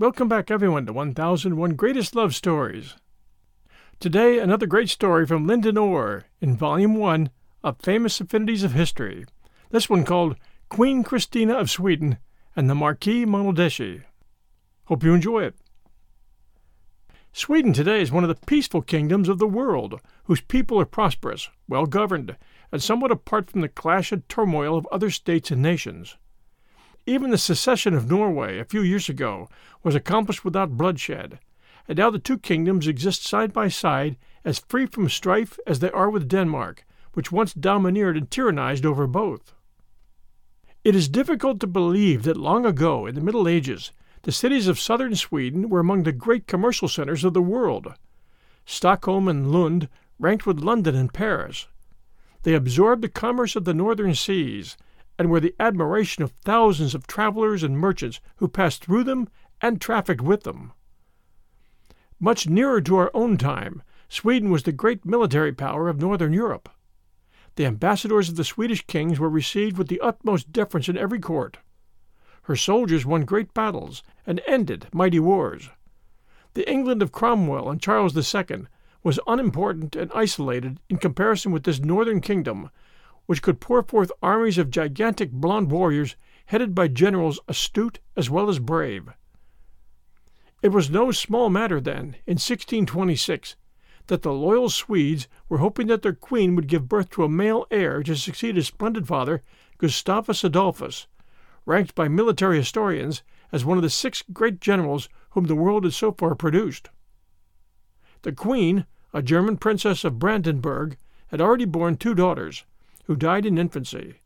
Welcome back, everyone, to 1001 Greatest Love Stories. Today, another great story from Lyndon Orr in Volume 1 of Famous Affinities of History. This one called Queen Christina of Sweden and the Marquis Monaldeschi. Hope you enjoy it. Sweden today is one of the peaceful kingdoms of the world, whose people are prosperous, well governed, and somewhat apart from the clash and turmoil of other states and nations. Even the secession of Norway a few years ago was accomplished without bloodshed, and now the two kingdoms exist side by side as free from strife as they are with Denmark, which once domineered and tyrannized over both. It is difficult to believe that long ago, in the Middle Ages, the cities of southern Sweden were among the great commercial centers of the world. Stockholm and Lund ranked with London and Paris. They absorbed the commerce of the northern seas and were the admiration of thousands of travelers and merchants who passed through them and trafficked with them. Much nearer to our own time, Sweden was the great military power of northern Europe. The ambassadors of the Swedish kings were received with the utmost deference in every court. Her soldiers won great battles and ended mighty wars. The England of Cromwell and Charles II was unimportant and isolated in comparison with this northern kingdom which could pour forth armies of gigantic blond warriors headed by generals astute as well as brave. It was no small matter, then, in 1626, that the loyal Swedes were hoping that their queen would give birth to a male heir to succeed his splendid father, Gustavus Adolphus, ranked by military historians as one of the six great generals whom the world had so far produced. The queen, a German princess of Brandenburg, had already borne two daughters, who died in infancy.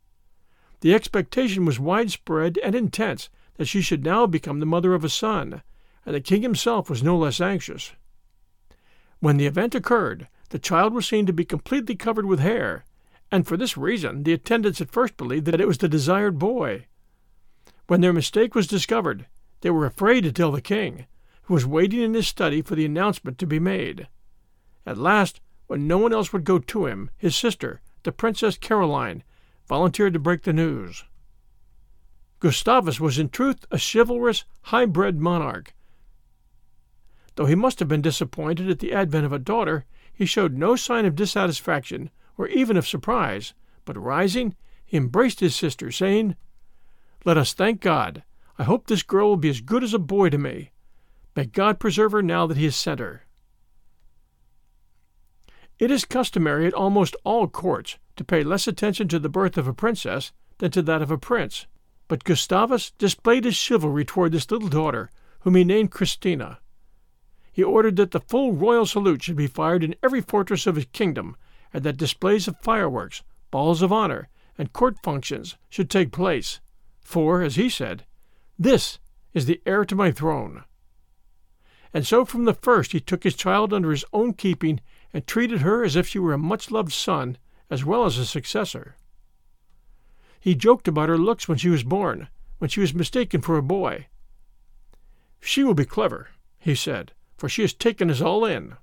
The expectation was widespread and intense that she should now become the mother of a son, and the king himself was no less anxious. When the event occurred, the child was seen to be completely covered with hair, and for this reason the attendants at first believed that it was the desired boy. When their mistake was discovered, they were afraid to tell the king, who was waiting in his study for the announcement to be made. At last, when no one else would go to him, his sister, the Princess Caroline, volunteered to break the news. Gustavus was in truth a chivalrous, high bred monarch. Though he must have been disappointed at the advent of a daughter, he showed no sign of dissatisfaction or even of surprise, but rising, he embraced his sister, saying, Let us thank God. I hope this girl will be as good as a boy to me. May God preserve her now that he has sent her. It is customary at almost all courts to pay less attention to the birth of a princess than to that of a prince, but Gustavus displayed his chivalry toward this little daughter, whom he named Christina. He ordered that the full royal salute should be fired in every fortress of his kingdom, and that displays of fireworks, balls of honor, and court functions should take place, for, as he said, this is the heir to my throne. And so from the first he took his child under his own keeping and treated her as if she were a much loved son as well as a successor. He joked about her looks when she was born, when she was mistaken for a boy. She will be clever, he said, for she has taken us all in.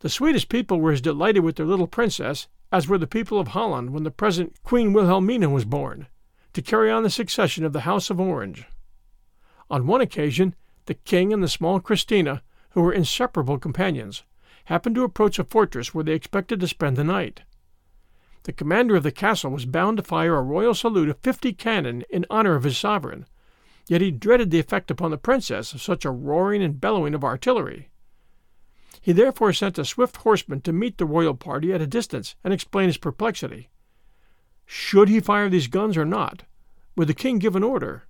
The Swedish people were as delighted with their little princess as were the people of Holland when the present Queen Wilhelmina was born, to carry on the succession of the House of Orange. On one occasion, the king and the small Christina, who were inseparable companions, happened to approach a fortress where they expected to spend the night. The commander of the castle was bound to fire a royal salute of fifty cannon in honor of his sovereign, yet he dreaded the effect upon the princess of such a roaring and bellowing of artillery. He therefore sent a swift horseman to meet the royal party at a distance and explain his perplexity. Should he fire these guns or not? Would the king give an order?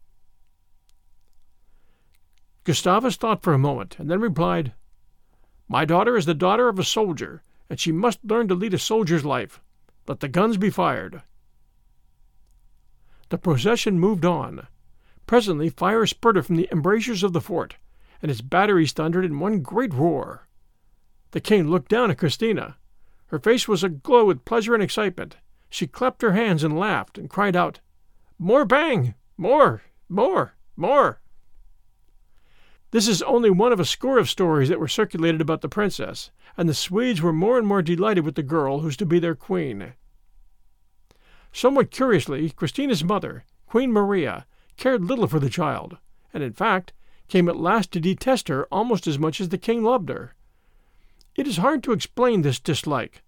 Gustavus thought for a moment, and then replied, my daughter is the daughter of a soldier, and she must learn to lead a soldier's life. Let the guns be fired. The procession moved on. Presently fire spurted from the embrasures of the fort, and its batteries thundered in one great roar. The king looked down at Christina. Her face was aglow with pleasure and excitement. She clapped her hands and laughed, and cried out, More bang! More! More! More! This is only one of a score of stories that were circulated about the princess, and the Swedes were more and more delighted with the girl who's to be their queen. Somewhat curiously, Christina's mother, Queen Maria, cared little for the child, and in fact came at last to detest her almost as much as the king loved her. It is hard to explain this dislike.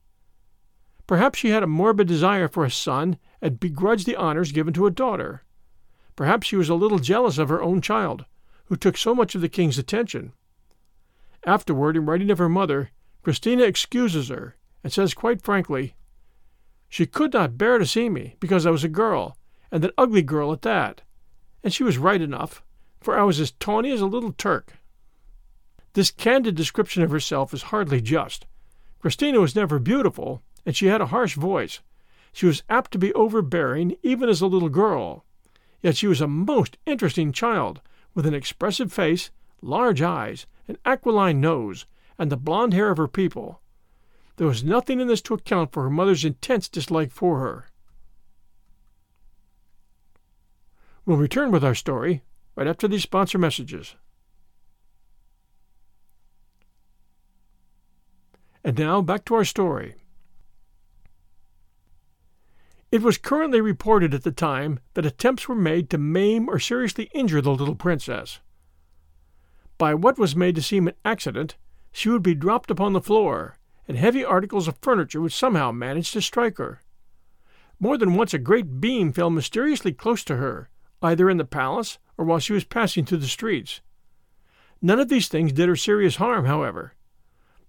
Perhaps she had a morbid desire for a son and begrudged the honors given to a daughter. Perhaps she was a little jealous of her own child, who took so much of the king's attention. Afterward, in writing of her mother, Christina excuses her and says quite frankly, She could not bear to see me because I was a girl, and an ugly girl at that. And she was right enough, for I was as tawny as a little Turk. This candid description of herself is hardly just. Christina was never beautiful, and she had a harsh voice. She was apt to be overbearing, even as a little girl. Yet she was a most interesting child, with an expressive face, large eyes, an aquiline nose, and the blond hair of her people. There was nothing in this to account for her mother's intense dislike for her. We'll return with our story right after these sponsor messages. And now back to our story. It was currently reported at the time that attempts were made to maim or seriously injure the little princess. By what was made to seem an accident, she would be dropped upon the floor, and heavy articles of furniture would somehow manage to strike her. More than once a great beam fell mysteriously close to her, either in the palace or while she was passing through the streets. None of these things did her serious harm, however.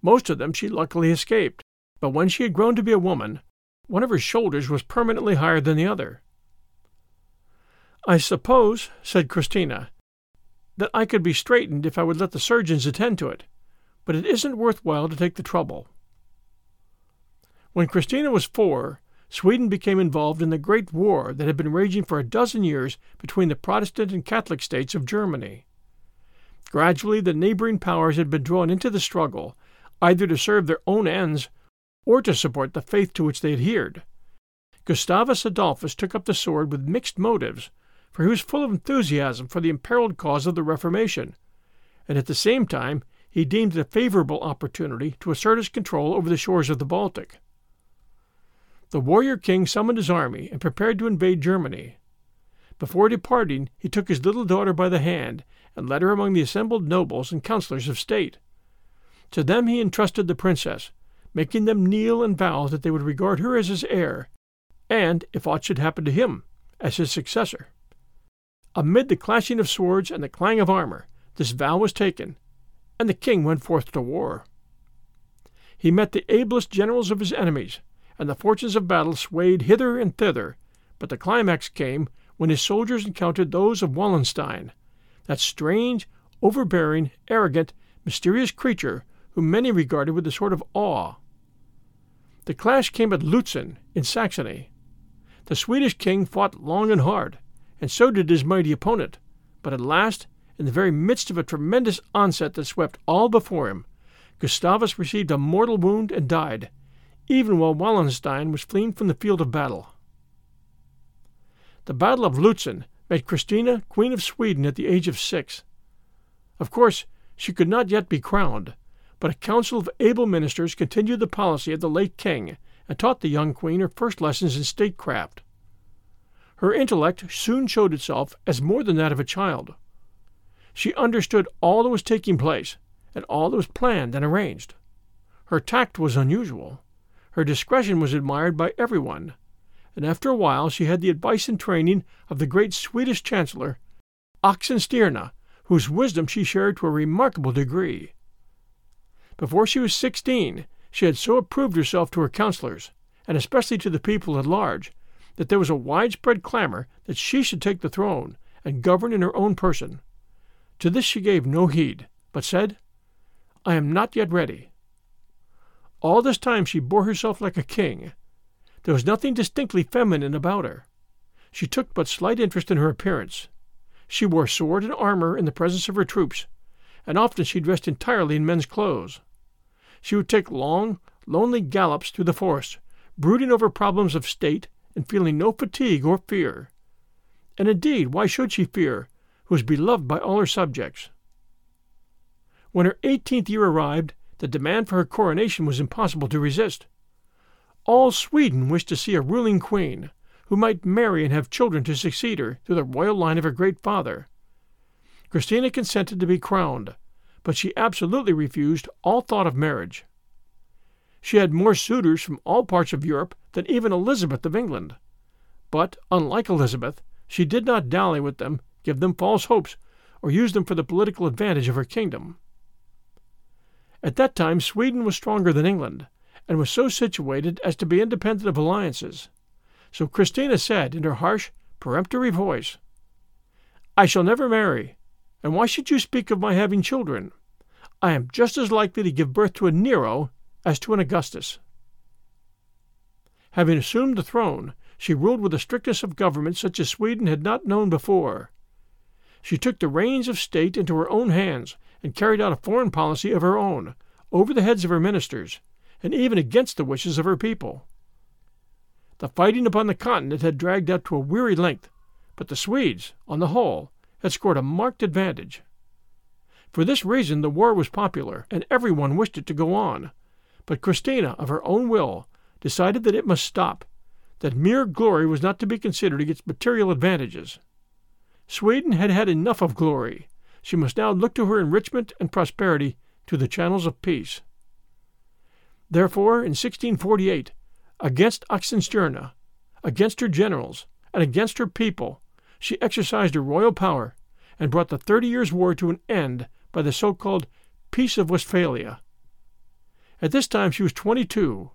Most of them she luckily escaped, but when she had grown to be a woman, one of her shoulders was permanently higher than the other. I suppose, said Christina, that I could be straightened if I would let the surgeons attend to it but it isn't worth while to take the trouble. When Christina was four, Sweden became involved in the Great War that had been raging for a dozen years between the Protestant and Catholic states of Germany. Gradually, the neighboring powers had been drawn into the struggle, either to serve their own ends or to support the faith to which they adhered. Gustavus Adolphus took up the sword with mixed motives, for he was full of enthusiasm for the imperiled cause of the Reformation, and at the same time he deemed it a favorable opportunity to assert his control over the shores of the Baltic. The warrior king summoned his army and prepared to invade Germany. Before departing, he took his little daughter by the hand and led her among the assembled nobles and councillors of state. To them he entrusted the princess, making them kneel and vow that they would regard her as his heir, and, if aught should happen to him, as his successor. Amid the clashing of swords and the clang of armor, this vow was taken, and the king went forth to war. He met the ablest generals of his enemies, and the fortunes of battle swayed hither and thither, but the climax came when his soldiers encountered those of Wallenstein, that strange, overbearing, arrogant, mysterious creature whom many regarded with a sort of awe. The clash came at Lutzen in Saxony. The Swedish king fought long and hard, and so did his mighty opponent, but at last in the very midst of a tremendous onset that swept all before him, Gustavus received a mortal wound and died, even while Wallenstein was fleeing from the field of battle. The Battle of Lutzen made Christina Queen of Sweden at the age of six. Of course, she could not yet be crowned, but a council of able ministers continued the policy of the late king and taught the young queen her first lessons in statecraft. Her intellect soon showed itself as more than that of a child. She understood all that was taking place and all that was planned and arranged. Her tact was unusual. Her discretion was admired by everyone, and after a while she had the advice and training of the great Swedish Chancellor, Oxenstierna, whose wisdom she shared to a remarkable degree. Before she was sixteen, she had so approved herself to her counselors, and especially to the people at large, that there was a widespread clamor that she should take the throne and govern in her own person. To this she gave no heed, but said, I am not yet ready. All this time she bore herself like a king. There was nothing distinctly feminine about her. She took but slight interest in her appearance. She wore sword and armor in the presence of her troops, and often she dressed entirely in men's clothes. She would take long, lonely gallops through the forest, brooding over problems of state and feeling no fatigue or fear. And indeed, why should she fear, who was beloved by all her subjects. When her eighteenth year arrived, the demand for her coronation was impossible to resist. All Sweden wished to see a ruling queen, who might marry and have children to succeed her through the royal line of her great father. Christina consented to be crowned, but she absolutely refused all thought of marriage. She had more suitors from all parts of Europe than even Elizabeth of England. But, unlike Elizabeth, she did not dally with them, give them false hopes, or use them for the political advantage of her kingdom. At that time Sweden was stronger than England, and was so situated as to be independent of alliances. So Christina said in her harsh, peremptory voice, I shall never marry, and why should you speak of my having children? I am just as likely to give birth to a Nero as to an Augustus. Having assumed the throne, she ruled with a strictness of government such as Sweden had not known before. She took the reins of state into her own hands and carried out a foreign policy of her own, over the heads of her ministers, and even against the wishes of her people. The fighting upon the continent had dragged out to a weary length, but the Swedes, on the whole, had scored a marked advantage. For this reason the war was popular, and every one wished it to go on. But Christina, of her own will, decided that it must stop, that mere glory was not to be considered against material advantages. Sweden had had enough of glory. She must now look to her enrichment and prosperity to the channels of peace. Therefore, in 1648, against Oxenstierna, against her generals, and against her people, she exercised her royal power and brought the Thirty Years' War to an end by the so called Peace of Westphalia. At this time she was twenty two,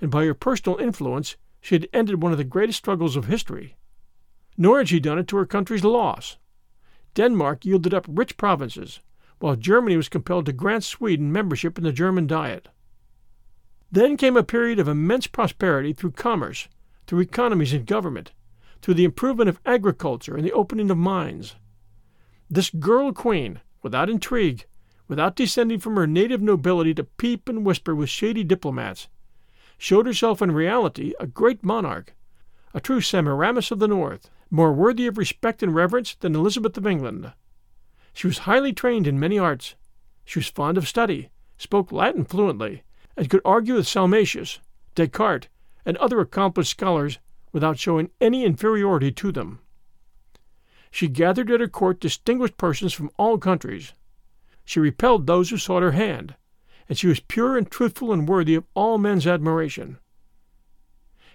and by her personal influence she had ended one of the greatest struggles of history. Nor had she done it to her country's loss. Denmark yielded up rich provinces, while Germany was compelled to grant Sweden membership in the German Diet. Then came a period of immense prosperity through commerce, through economies in government, through the improvement of agriculture and the opening of mines. This girl queen, without intrigue, without descending from her native nobility to peep and whisper with shady diplomats, showed herself in reality a great monarch, a true Semiramis of the North, more worthy of respect and reverence than Elizabeth of England. She was highly trained in many arts. She was fond of study, spoke Latin fluently, and could argue with Salmasius, Descartes, and other accomplished scholars without showing any inferiority to them. She gathered at her court distinguished persons from all countries. She repelled those who sought her hand, and she was pure and truthful and worthy of all men's admiration.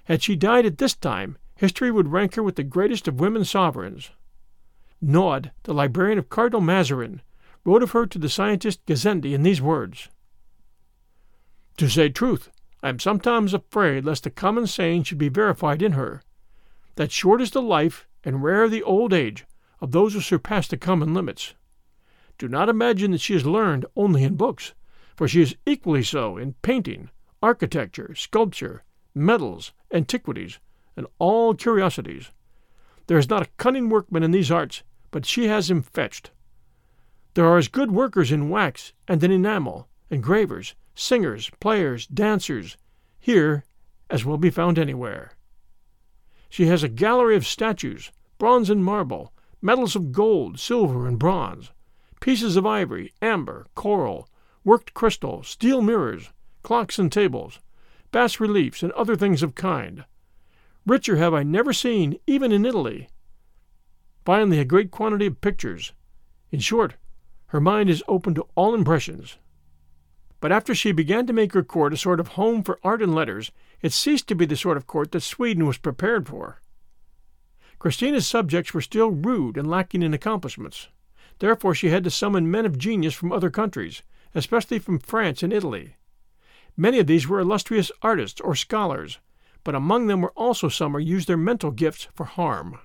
Had she died at this time, history would rank her with the greatest of women sovereigns. Naudé, the librarian of Cardinal Mazarin, wrote of her to the scientist Gassendi in these words To say truth, I am sometimes afraid lest the common saying should be verified in her, that short is the life and rare the old age of those who surpass the common limits. Do not imagine that she is learned only in books, for she is equally so in painting, architecture, sculpture, metals, antiquities, and all curiosities. There is not a cunning workman in these arts but she has him fetched. There are as good workers in wax and in enamel, engravers, singers, players, dancers, here as will be found anywhere. She has a gallery of statues, bronze and marble, medals of gold, silver, and bronze, pieces of ivory, amber, coral, worked crystal, steel mirrors, clocks and tables, bas reliefs, and other things of kind. Richer have I never seen, even in Italy. Finally, a great quantity of pictures. In short, her mind is open to all impressions. But after she began to make her court a sort of home for art and letters, it ceased to be the sort of court that Sweden was prepared for. Christina's subjects were still rude and lacking in accomplishments. Therefore, she had to summon men of genius from other countries, especially from France and Italy. Many of these were illustrious artists or scholars, but among them were also some who used their mental gifts for harm.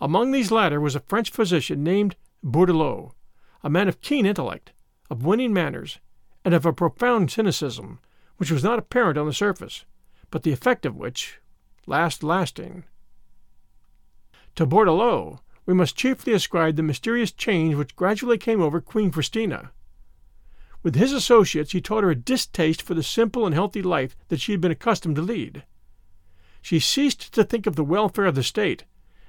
Among these latter was a French physician named Bourdelot, a man of keen intellect, of winning manners, and of a profound cynicism, which was not apparent on the surface, but the effect of which last lasting. To Bourdelot we must chiefly ascribe the mysterious change which gradually came over Queen Christina. With his associates he taught her a distaste for the simple and healthy life that she had been accustomed to lead. She ceased to think of the welfare of the state,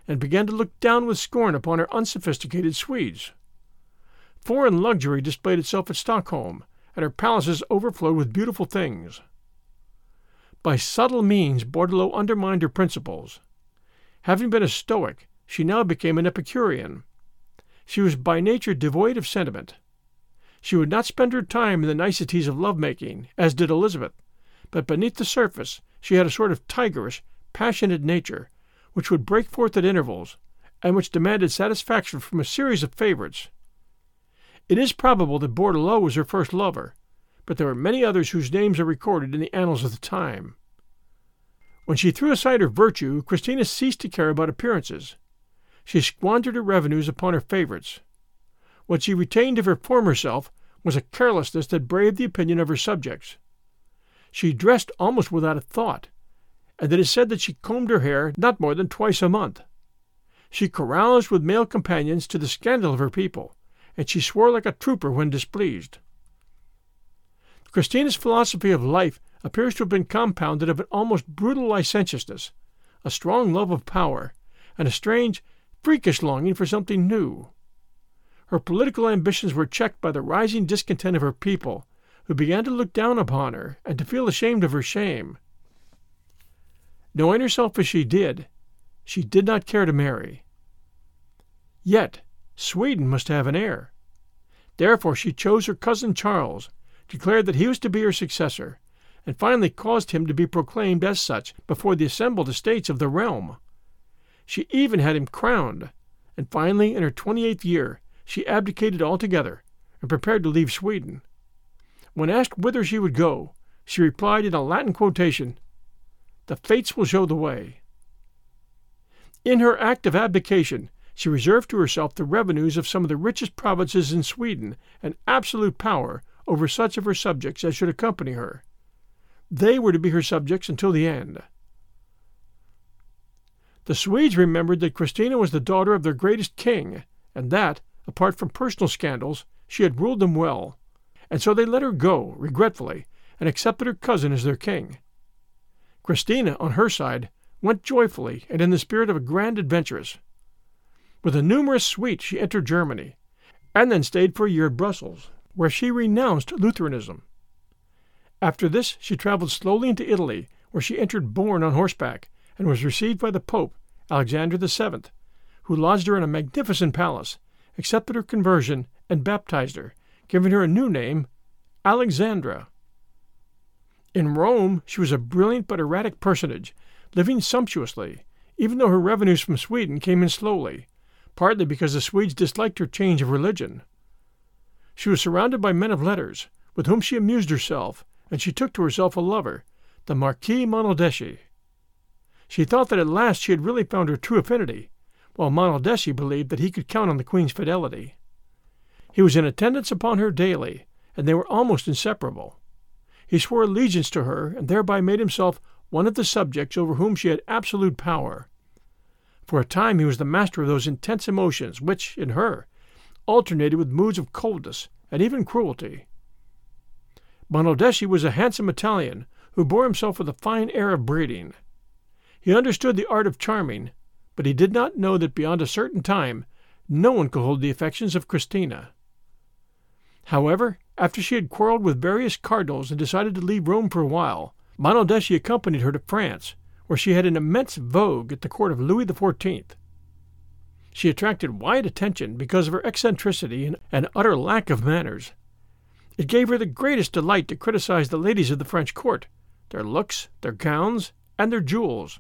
and began to look down with scorn upon her unsophisticated Swedes. Foreign luxury displayed itself at Stockholm, and her palaces overflowed with beautiful things. By subtle means Bourdelot undermined her principles. Having been a Stoic, she now became an Epicurean. she was by nature devoid of sentiment. She would not spend her time in the niceties of love making, as did Elizabeth, but beneath the surface she had a sort of tigerish, passionate nature, which would break forth at intervals, and which demanded satisfaction from a series of favorites. It is probable that Bourdelot was her first lover, but there are many others whose names are recorded in the annals of the time. When she threw aside her virtue, Christina ceased to care about appearances. She squandered her revenues upon her favorites. What she retained of her former self was a carelessness that braved the opinion of her subjects. She dressed almost without a thought, and it is said that she combed her hair not more than twice a month. She caroused with male companions to the scandal of her people, and she swore like a trooper when displeased. Christina's philosophy of life appears to have been compounded of an almost brutal licentiousness, a strong love of power, and a strange, freakish longing for something new. Her political ambitions were checked by the rising discontent of her people, who began to look down upon her and to feel ashamed of her shame. Knowing herself as she did, she did not care to marry. Yet Sweden must have an heir. Therefore she chose her cousin Charles, declared that he was to be her successor, and finally caused him to be proclaimed as such before the assembled estates of the realm. She even had him crowned, and finally, in her twenty eighth year, she abdicated altogether and prepared to leave Sweden. When asked whither she would go, she replied in a Latin quotation, The fates will show the way. In her act of abdication, she reserved to herself the revenues of some of the richest provinces in Sweden and absolute power over such of her subjects as should accompany her. They were to be her subjects until the end. The Swedes remembered that Christina was the daughter of their greatest king, and that, apart from personal scandals, she had ruled them well, and so they let her go, regretfully, and accepted her cousin as their king. Christina, on her side, went joyfully and in the spirit of a grand adventuress. With a numerous suite she entered Germany, and then stayed for a year at Brussels, where she renounced Lutheranism. After this she traveled slowly into Italy, where she entered Rome on horseback, and was received by the Pope, Alexander VII, who lodged her in a magnificent palace, accepted her conversion, and baptized her, giving her a new name, Alexandra. In Rome she was a brilliant but erratic personage, living sumptuously, even though her revenues from Sweden came in slowly, partly because the Swedes disliked her change of religion. She was surrounded by men of letters, with whom she amused herself, and she took to herself a lover, the Marquis Monaldeschi. She thought that at last she had really found her true affinity, while Monaldeschi believed that he could count on the Queen's fidelity. He was in attendance upon her daily, and they were almost inseparable. He swore allegiance to her, and thereby made himself one of the subjects over whom she had absolute power. For a time he was the master of those intense emotions which, in her, alternated with moods of coldness and even cruelty. Monaldeschi was a handsome Italian who bore himself with a fine air of breeding. He understood the art of charming, but he did not know that beyond a certain time no one could hold the affections of Christina. However, after she had quarreled with various cardinals and decided to leave Rome for a while, Monaldeschi accompanied her to France, where she had an immense vogue at the court of Louis XIV. She attracted wide attention because of her eccentricity and, and utter lack of manners. It gave her the greatest delight to criticize the ladies of the French court, their looks, their gowns, and their jewels.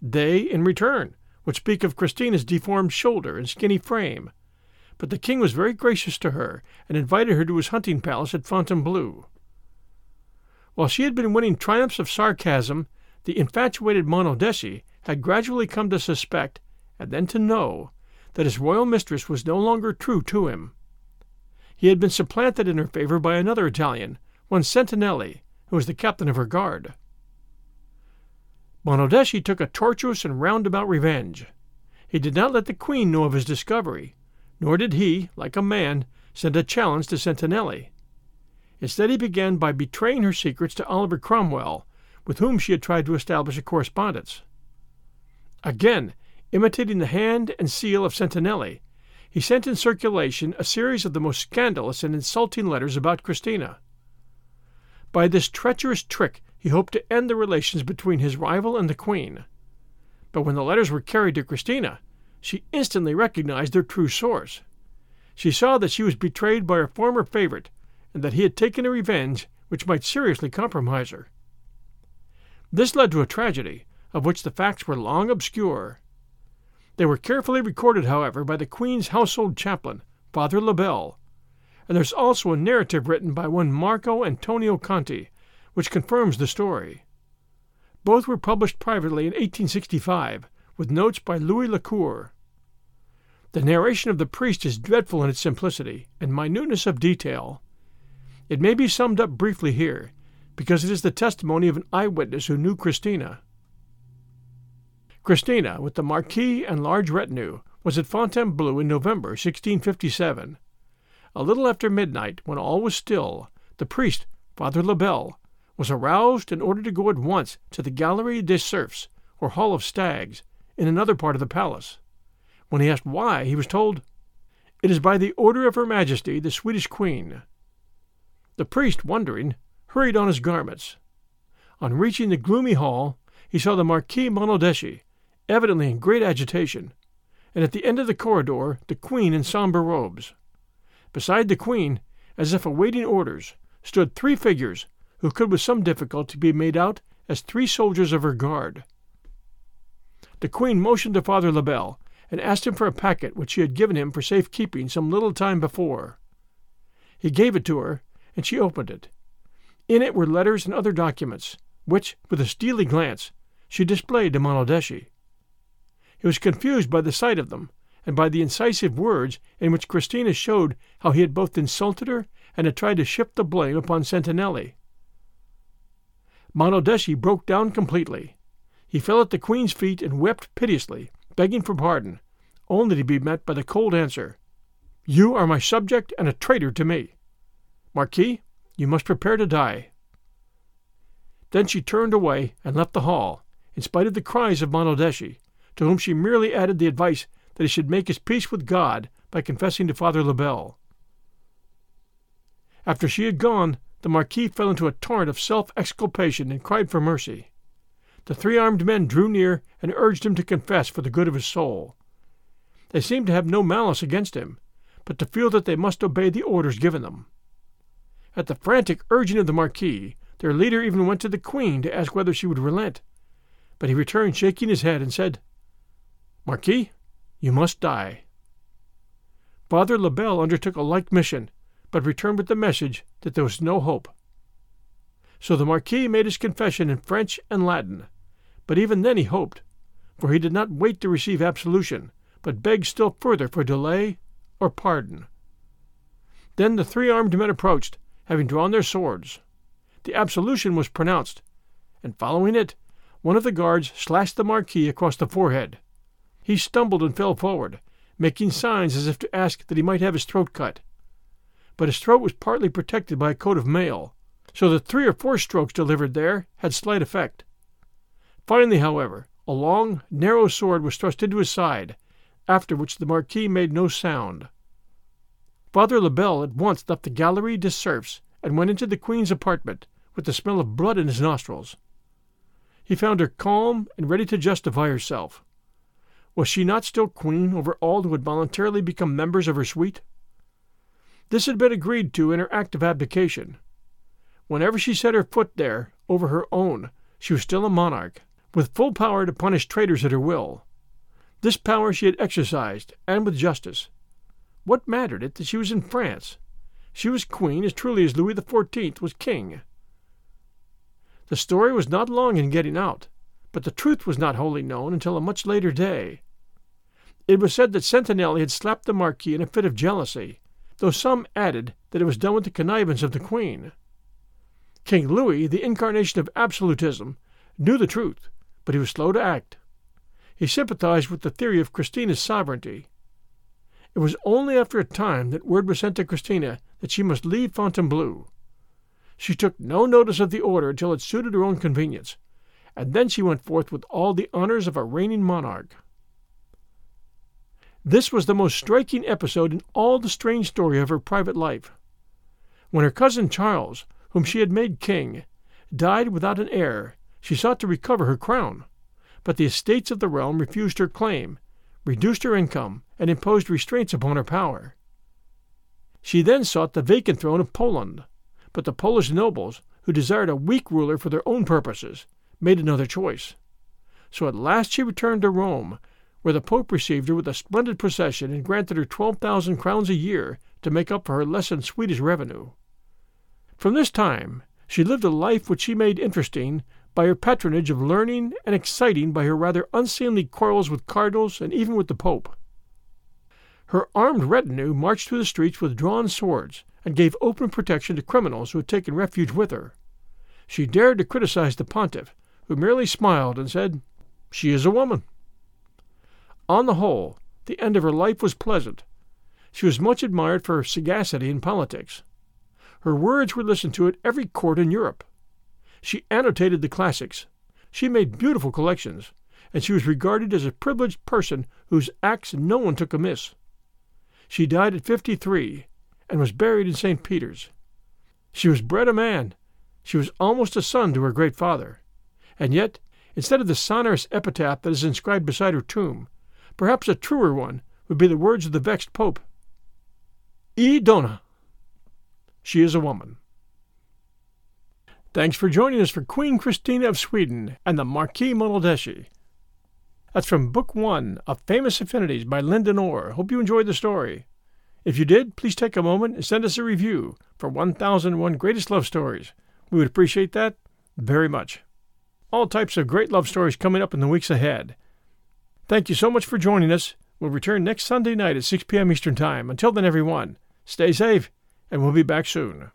They, in return, would speak of Christina's deformed shoulder and skinny frame. But the king was very gracious to her and invited her to his hunting palace at Fontainebleau. While she had been winning triumphs of sarcasm, the infatuated Monaldeschi had gradually come to suspect, and then to know, that his royal mistress was no longer true to him. He had been supplanted in her favor by another Italian, one Sentinelli, who was the captain of her guard. Monaldeschi took a tortuous and roundabout revenge. He did not let the queen know of his discovery, nor did he, like a man, send a challenge to Sentinelli. Instead, he began by betraying her secrets to Oliver Cromwell, with whom she had tried to establish a correspondence. Again, imitating the hand and seal of Sentinelli, he sent in circulation a series of the most scandalous and insulting letters about Christina. By this treacherous trick he hoped to end the relations between his rival and the Queen. But when the letters were carried to Christina, she instantly recognized their true source. She saw that she was betrayed by her former favorite and that he had taken a revenge which might seriously compromise her. This led to a tragedy, of which the facts were long obscure. They were carefully recorded, however, by the Queen's household chaplain, Father Le Bel, and there's also a narrative written by one Marco Antonio Conti, which confirms the story. Both were published privately in 1865, with notes by Louis Lacour. The narration of the priest is dreadful in its simplicity and minuteness of detail. It may be summed up briefly here, because it is the testimony of an eyewitness who knew Christina. Christina, with the Marquis and large retinue, was at Fontainebleau in November 1657. A little after midnight, when all was still, the priest, Father Le Bel, was aroused and ordered to go at once to the Galerie des Cerfs, or Hall of Stags, in another part of the palace. When he asked why, he was told, It is by the order of Her Majesty the Swedish Queen. The priest, wondering, hurried on his garments. On reaching the gloomy hall, he saw the Marquis Monaldeschi, evidently in great agitation, and at the end of the corridor the Queen in sombre robes. Beside the Queen, as if awaiting orders, stood three figures who could with some difficulty be made out as three soldiers of her guard. The Queen motioned to Father Le Bel and asked him for a packet which she had given him for safe keeping some little time before. He gave it to her, and she opened it. In it were letters and other documents, which, with a steely glance, she displayed to Monaldeschi. He was confused by the sight of them, and by the incisive words in which Christina showed how he had both insulted her and had tried to shift the blame upon Sentinelli. Monaldeschi broke down completely. He fell at the queen's feet and wept piteously, begging for pardon, only to be met by the cold answer You are my subject and a traitor to me. Marquis, you must prepare to die. Then she turned away and left the hall, in spite of the cries of Monaldeschi, to whom she merely added the advice that he should make his peace with God by confessing to Father Le Bel. After she had gone, the Marquis fell into a torrent of self exculpation and cried for mercy. The three armed men drew near and urged him to confess for the good of his soul. They seemed to have no malice against him, but to feel that they must obey the orders given them. At the frantic urging of the Marquis, their leader even went to the Queen to ask whether she would relent, but he returned shaking his head and said, Marquis, you must die. Father Le Bel undertook a like mission, but returned with the message that there was no hope. So the Marquis made his confession in French and Latin, but even then he hoped, for he did not wait to receive absolution, but begged still further for delay or pardon. Then the three armed men approached, having drawn their swords. The absolution was pronounced, and following it, one of the guards slashed the Marquis across the forehead. He stumbled and fell forward, making signs as if to ask that he might have his throat cut. But his throat was partly protected by a coat of mail, so that three or four strokes delivered there had slight effect. Finally, however, a long, narrow sword was thrust into his side, after which the Marquis made no sound. Father Le Bel at once left the Galerie des Cerfs and went into the Queen's apartment, with the smell of blood in his nostrils. He found her calm and ready to justify herself. Was she not still queen over all who had voluntarily become members of her suite? This had been agreed to in her act of abdication. Whenever she set her foot there, over her own, she was still a monarch, with full power to punish traitors at her will. This power she had exercised, and with justice. What mattered it that she was in France? She was queen as truly as Louis XIV was king. The story was not long in getting out, but the truth was not wholly known until a much later day. It was said that Sentinelli had slapped the Marquis in a fit of jealousy, though some added that it was done with the connivance of the Queen. King Louis, the incarnation of absolutism, knew the truth, but he was slow to act. He sympathized with the theory of Christina's sovereignty. It was only after a time that word was sent to Christina that she must leave Fontainebleau. She took no notice of the order until it suited her own convenience, and then she went forth with all the honors of a reigning monarch. This was the most striking episode in all the strange story of her private life. When her cousin Charles, whom she had made king, died without an heir, she sought to recover her crown. But the estates of the realm refused her claim, reduced her income, and imposed restraints upon her power. She then sought the vacant throne of Poland, but the Polish nobles, who desired a weak ruler for their own purposes, made another choice. So at last she returned to Rome, where the Pope received her with a splendid procession and granted her twelve thousand crowns a year to make up for her lessened Swedish revenue. From this time she lived a life which she made interesting by her patronage of learning and exciting by her rather unseemly quarrels with cardinals and even with the Pope. Her armed retinue marched through the streets with drawn swords and gave open protection to criminals who had taken refuge with her. She dared to criticize the pontiff, who merely smiled and said, She is a woman. On the whole, the end of her life was pleasant. She was much admired for her sagacity in politics. Her words were listened to at every court in Europe. She annotated the classics. She made beautiful collections, and she was regarded as a privileged person whose acts no one took amiss. She died at fifty three, and was buried in St. Peter's. She was bred a man. She was almost a son to her great father. And yet, instead of the sonorous epitaph that is inscribed beside her tomb, perhaps a truer one would be the words of the vexed Pope E donna. She is a woman. Thanks for joining us for Queen Christina of Sweden and the Marquis Monaldeschi. That's from Book One of Famous Affinities by Lyndon Orr. Hope you enjoyed the story. If you did, please take a moment and send us a review for 1001 Greatest Love Stories. We would appreciate that very much. All types of great love stories coming up in the weeks ahead. Thank you so much for joining us. We'll return next Sunday night at 6 p.m. Eastern Time. Until then, everyone, stay safe, and we'll be back soon.